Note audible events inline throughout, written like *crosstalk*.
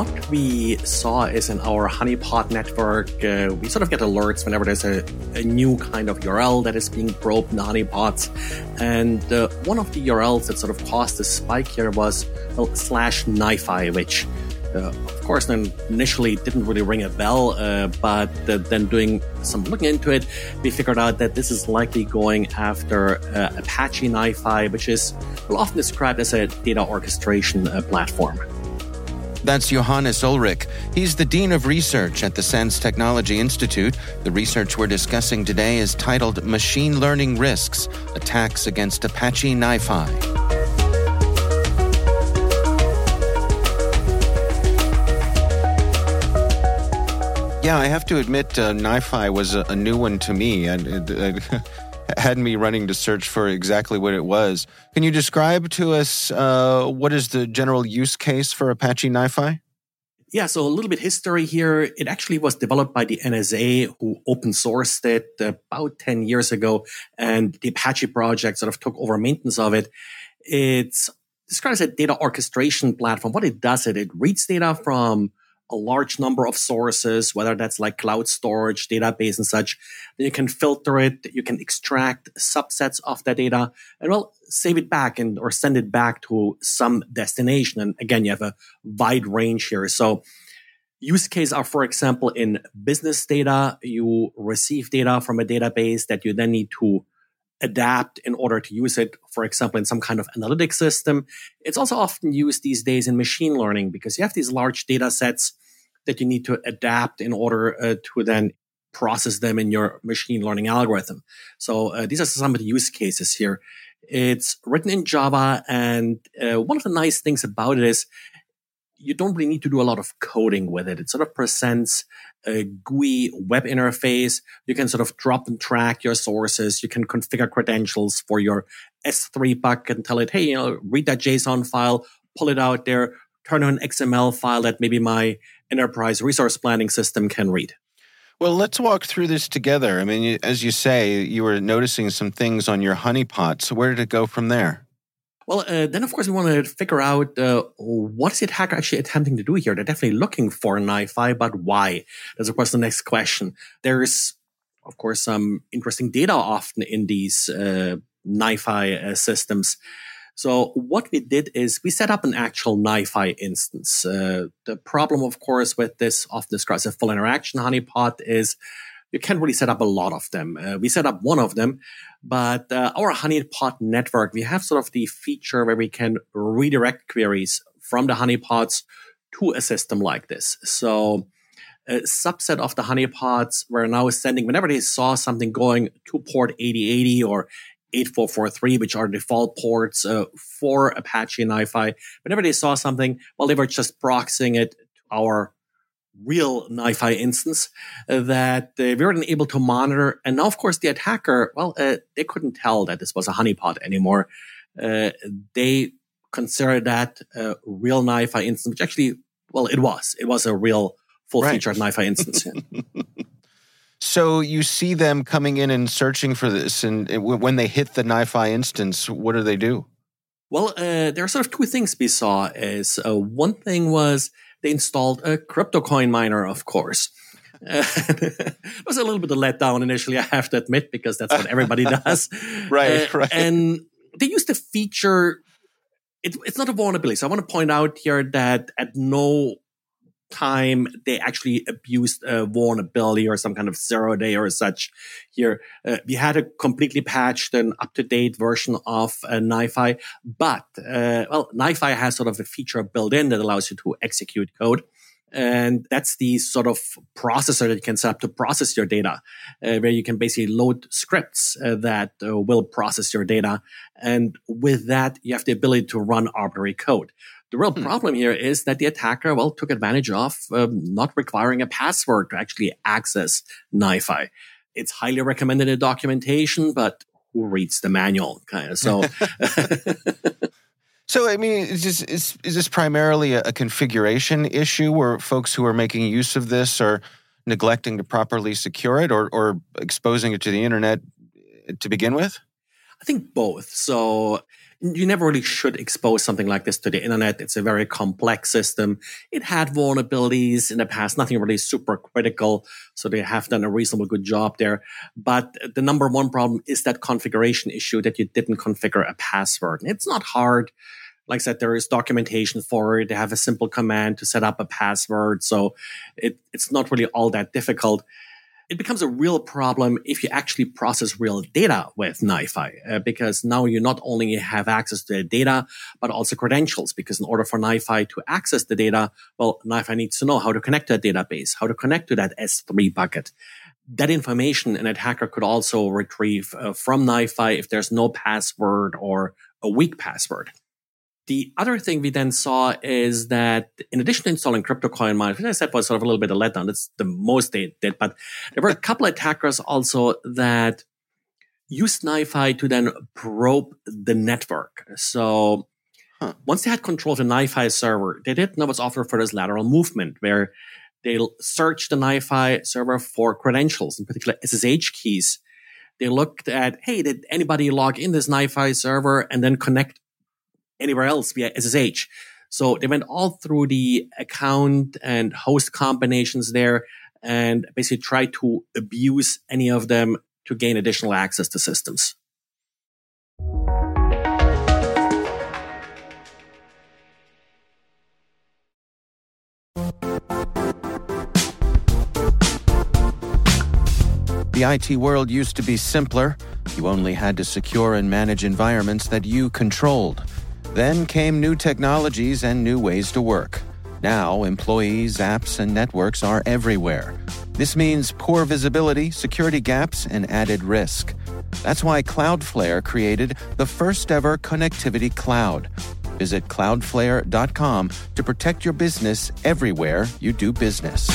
What we saw is in our honeypot network, uh, we sort of get alerts whenever there's a, a, new kind of URL that is being probed in honeypots. And uh, one of the URLs that sort of caused the spike here was well, slash NiFi, which uh, of course then initially didn't really ring a bell, uh, but uh, then doing some looking into it, we figured out that this is likely going after uh, Apache NiFi, which is well, often described as a data orchestration platform. That's Johannes Ullrich. He's the Dean of Research at the SANS Technology Institute. The research we're discussing today is titled Machine Learning Risks Attacks Against Apache NiFi. Yeah, I have to admit, uh, NiFi was a, a, new one to me. And it, uh, *laughs* had me running to search for exactly what it was. Can you describe to us uh, what is the general use case for Apache NiFi? Yeah, so a little bit history here. It actually was developed by the NSA, who open sourced it about 10 years ago, and the Apache project sort of took over maintenance of it. It's described as a data orchestration platform. What it does, it, it reads data from a large number of sources, whether that's like cloud storage, database, and such. Then you can filter it, you can extract subsets of that data, and well, save it back and or send it back to some destination. And again, you have a wide range here. So use cases are, for example, in business data, you receive data from a database that you then need to adapt in order to use it, for example, in some kind of analytic system. It's also often used these days in machine learning because you have these large data sets that you need to adapt in order uh, to then process them in your machine learning algorithm. So uh, these are some of the use cases here. It's written in Java, and uh, one of the nice things about it is you don't really need to do a lot of coding with it. It sort of presents a GUI web interface. You can sort of drop and track your sources. You can configure credentials for your S3 bucket and tell it, hey, you know, read that JSON file, pull it out there, turn on an XML file that maybe my enterprise resource planning system can read. Well, let's walk through this together. I mean, as you say, you were noticing some things on your honeypot. So where did it go from there? Well, uh, then of course we want to figure out uh, what is the attacker actually attempting to do here. They're definitely looking for NiFi, but why? That's of course the next question. There's of course some interesting data often in these uh, NiFi uh, systems. So what we did is we set up an actual NiFi instance. Uh, the problem, of course, with this often described as a full interaction honeypot is you can't really set up a lot of them. Uh, we set up one of them, but uh, our honeypot network, we have sort of the feature where we can redirect queries from the honeypots to a system like this. So a subset of the honeypots were now sending, whenever they saw something going to port 8080 or 8443, which are default ports uh, for Apache and NiFi, whenever they saw something, well, they were just proxying it to our real NiFi instance uh, that uh, we weren't able to monitor. And now, of course, the attacker, well, uh, they couldn't tell that this was a honeypot anymore. Uh, they consider that a real NiFi instance, which actually, well, it was. It was a real full featured right. NiFi instance. *laughs* so you see them coming in and searching for this, and when they hit the NiFi instance, what do they do? Well, uh, there are sort of two things we saw. Is uh, one thing was they installed a crypto coin miner, of course. *laughs* it was a little bit of letdown initially, I have to admit, because that's what everybody *laughs* does. right, uh, right. And they used a feature. It, it's not a vulnerability. So I want to point out here that at no time they actually abused a vulnerability or some kind of zero day or such here. Uh, we had a completely patched and up to date version of uh, NiFi, but, uh, well, NiFi has sort of a feature built in that allows you to execute code. And that's the sort of processor that you can set up to process your data, uh, where you can basically load scripts uh, that uh, will process your data. And with that, you have the ability to run arbitrary code. The real hmm. problem here is that the attacker, well, took advantage of um, not requiring a password to actually access NiFi. It's highly recommended in documentation, but who reads the manual? Kind of. So *laughs* *laughs* So, I mean, is this, is, is this primarily a, configuration issue where folks who are making use of this are neglecting to properly secure it or, or exposing it to the internet eh, to begin with? I think both. So, you never really should expose something like this to the internet. It's a very complex system. It had vulnerabilities in the past, nothing really super critical. So they have done a reasonable good job there. But the number one problem is that configuration issue that you didn't configure a password. It's not hard like I said, there is documentation for it. They have a simple command to set up a password. So it, it's not really all that difficult. It becomes a real problem if you actually process real data with NiFi, uh, because now you not only have access to the data, but also credentials. Because in order for NiFi to access the data, well, NiFi needs to know how to connect to that database, how to connect to that S3 bucket that information an attacker could also retrieve uh, from NiFi if there's no password or a weak password. The other thing we then saw is that in addition to installing CryptoCoin mine, which I said was sort of a little bit of letdown, that's the most they did, but there were a couple of attackers also that used NiFi to then probe the network. So huh. once they had control of the NiFi server, they did know what's offered for this lateral movement where they searched the NiFi server for credentials, in particular SSH keys. They looked at, hey, did anybody log in this NiFi server and then connect anywhere else via SSH. So they went all through the account and host combinations there and basically tried to abuse any of them to gain additional access to systems. The IT world used to be simpler. You only had to secure and manage environments that you controlled. Then came new technologies and new ways to work. Now, employees, apps, and networks are everywhere. This means poor visibility, security gaps, and added risk. That's why Cloudflare created the first ever connectivity cloud. Visit cloudflare.com to protect your business everywhere you do business.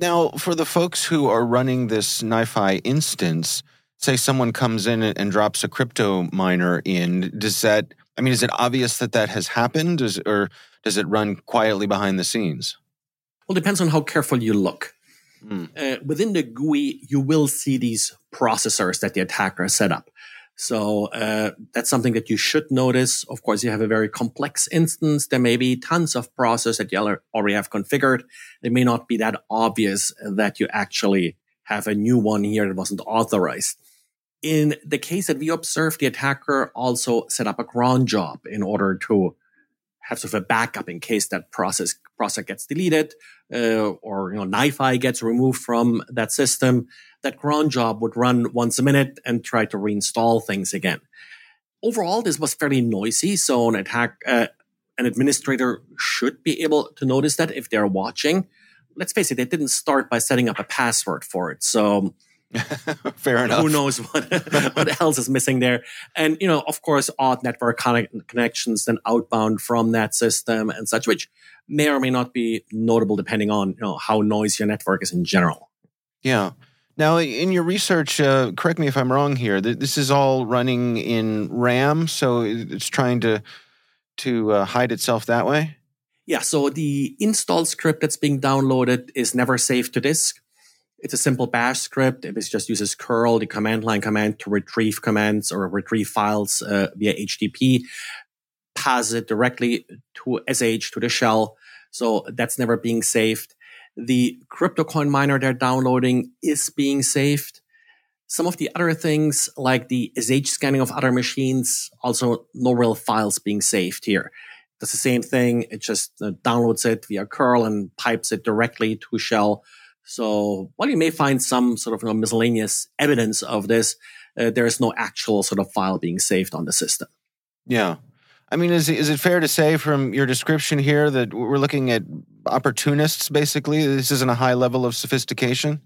Now, for the folks who are running this NiFi instance, say someone comes in and drops a crypto miner in, does that, I mean, is it obvious that that has happened or does it run quietly behind the scenes? Well, it depends on how careful you look. Mm. Uh, within the GUI, you will see these processors that the attacker set up. So uh, that's something that you should notice. Of course, you have a very complex instance. There may be tons of process that you already have configured. It may not be that obvious that you actually have a new one here that wasn't authorized. In the case that we observed, the attacker also set up a cron job in order to have sort of a backup in case that process process gets deleted uh, or you know NiFi gets removed from that system that cron job would run once a minute and try to reinstall things again. Overall, this was fairly noisy, so an attack, uh, an administrator should be able to notice that if they're watching. Let's face it, they didn't start by setting up a password for it, so. *laughs* Fair enough. Who knows what *laughs* what else is missing there? And you know, of course, odd network connect- connections then outbound from that system and such, which may or may not be notable depending on you know how noisy your network is in general. Yeah. Now, in your research, uh, correct me if I'm wrong here. This is all running in RAM, so it's trying to to uh, hide itself that way. Yeah. So the install script that's being downloaded is never saved to disk. It's a simple bash script. It just uses curl, the command line command, to retrieve commands or retrieve files uh, via HTTP, pass it directly to SH to the shell. So that's never being saved. The crypto coin miner they're downloading is being saved. Some of the other things, like the SH scanning of other machines, also no real files being saved here. Does the same thing. It just uh, downloads it via curl and pipes it directly to shell. So while you may find some sort of you know, miscellaneous evidence of this, uh, there is no actual sort of file being saved on the system. Yeah. I mean, is is it fair to say from your description here that we're looking at opportunists? Basically, this isn't a high level of sophistication.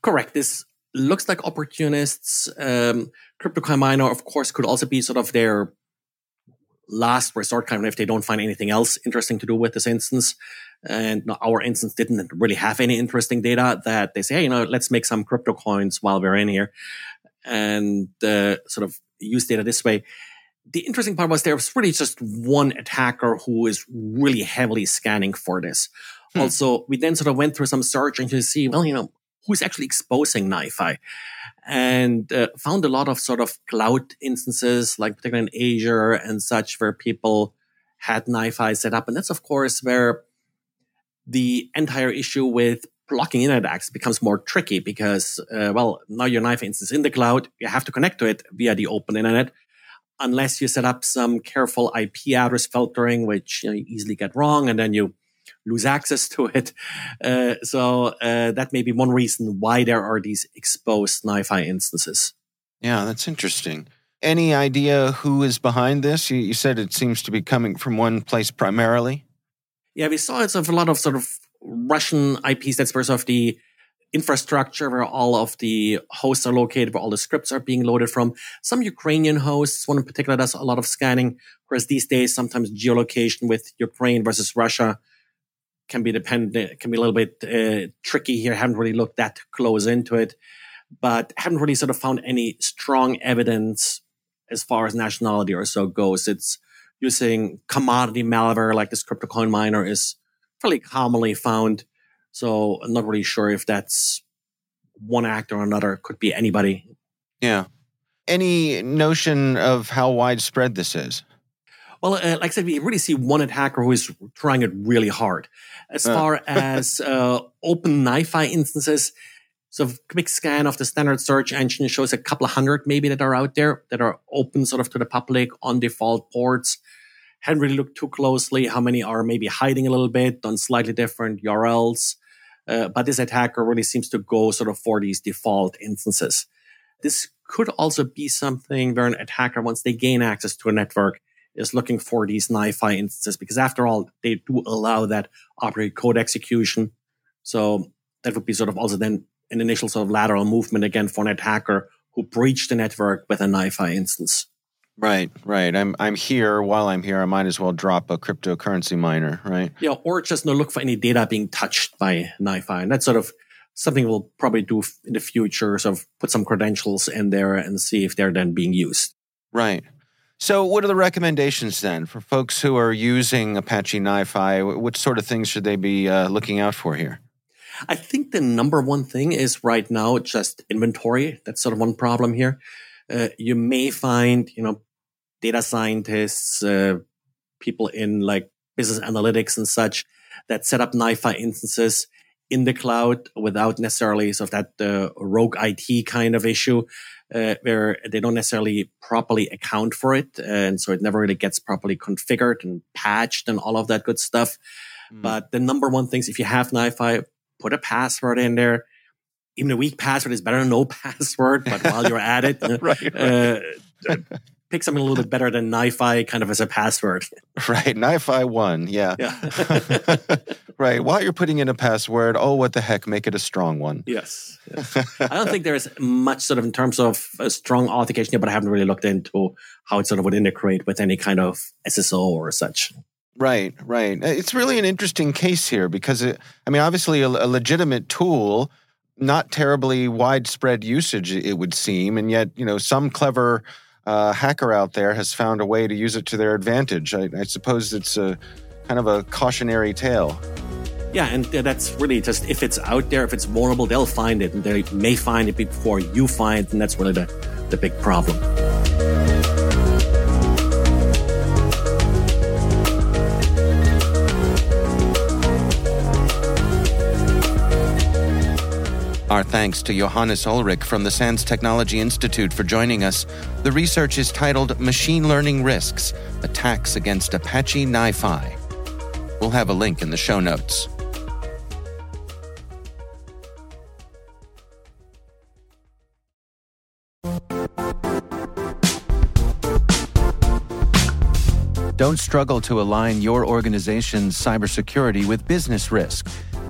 Correct. This looks like opportunists. Um, CryptoCoin miner, of course, could also be sort of their last resort, kind of if they don't find anything else interesting to do with this instance. And our instance didn't really have any interesting data that they say, hey, you know, let's make some crypto coins while we're in here and uh, sort of use data this way the interesting part was there was really just one attacker who is really heavily scanning for this. Hmm. Also, we then sort of went through some search and to see, well, you know, who's actually exposing NiFi and uh, found a lot of sort of cloud instances, like particularly in Azure and such, where people had NiFi set up. And that's, of course, where the entire issue with blocking internet access becomes more tricky because, uh, well, now your NiFi instance in the cloud, you have to connect to it via the open internet unless you set up some careful IP address filtering, which you, know, you easily get wrong, and then you lose access to it. Uh, so uh, that may be one reason why there are these exposed NiFi instances. Yeah, that's interesting. Any idea who is behind this? You, you said it seems to be coming from one place primarily. Yeah, we saw it's of a lot of sort of Russian IPs. That's where sort of the infrastructure where all of the hosts are located, where all the scripts are being loaded from. Some Ukrainian hosts, one in particular, does a lot of scanning, whereas these days sometimes geolocation with Ukraine versus Russia can be dependent, can be a little bit uh, tricky here. haven't really looked that close into it, but haven't really sort of found any strong evidence as far as nationality or so goes. It's using commodity malware like this crypto coin miner is fairly commonly found so I'm not really sure if that's one act or another. Could be anybody. Yeah. Any notion of how widespread this is? Well, uh, like I said, we really see one attacker who is trying it really hard. As uh. far *laughs* as uh, open NiFi instances, so a quick scan of the standard search engine shows a couple of hundred maybe that are out there that are open sort of to the public on default ports. Hadn't really looked too closely how many are maybe hiding a little bit on slightly different URLs. Uh, but this attacker really seems to go sort of for these default instances. This could also be something where an attacker, once they gain access to a network, is looking for these NiFi instances because after all, they do allow that operator code execution. So that would be sort of also then an initial sort of lateral movement again for an attacker who breached the network with a NiFi instance. Right, right. I'm I'm here. While I'm here, I might as well drop a cryptocurrency miner, right? Yeah, or just not look for any data being touched by NiFi. And that's sort of something we'll probably do in the future. Sort of put some credentials in there and see if they're then being used. Right. So, what are the recommendations then for folks who are using Apache NiFi? What sort of things should they be uh, looking out for here? I think the number one thing is right now just inventory. That's sort of one problem here. Uh, you may find, you know, data scientists, uh, people in like business analytics and such that set up NiFi instances in the cloud without necessarily sort of that uh, rogue IT kind of issue, uh, where they don't necessarily properly account for it. And so it never really gets properly configured and patched and all of that good stuff. Mm. But the number one things, if you have NiFi, put a password in there even a weak password is better than no *laughs* password. But while you're at it, *laughs* right, uh, pick something a little bit better than NiFi kind of as a password. *laughs* Right. NiFi one. Yeah. yeah. *laughs* right. While you're putting in a password, oh, what the heck, make it a strong one. Yes. yes. I don't think there's much sort of in terms of a strong authentication here, but I haven't really looked into how it sort of would integrate with any kind of SSO or such. Right, right. Uh, it's really an interesting case here because, it, I mean, obviously a, a legitimate tool not terribly widespread usage, it would seem, and yet you know some clever uh, hacker out there has found a way to use it to their advantage. I, I suppose it's a kind of a cautionary tale. Yeah, and that's really just if it's out there, if it's vulnerable, they'll find it, and they may find it before you find and that's really the, the big problem. Our thanks to Johannes Ullrich from the SANS Technology Institute for joining us. The research is titled Machine Learning Risks Attacks Against Apache NiFi. We'll have a link in the show notes. Don't struggle to align your organization's cybersecurity with business risk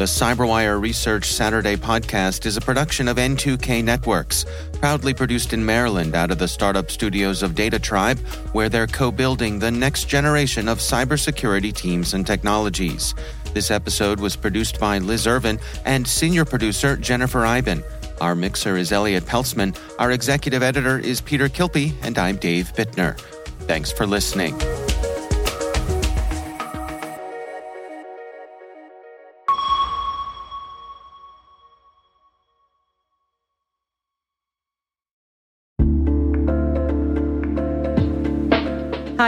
The CyberWire Research Saturday podcast is a production of N2K Networks, proudly produced in Maryland out of the startup studios of DataTribe, where they're co building the next generation of cybersecurity teams and technologies. This episode was produced by Liz Irvin and senior producer Jennifer Eiben. Our mixer is Elliot Peltzman. Our executive editor is Peter Kilpe, and I'm Dave Bittner. Thanks for listening.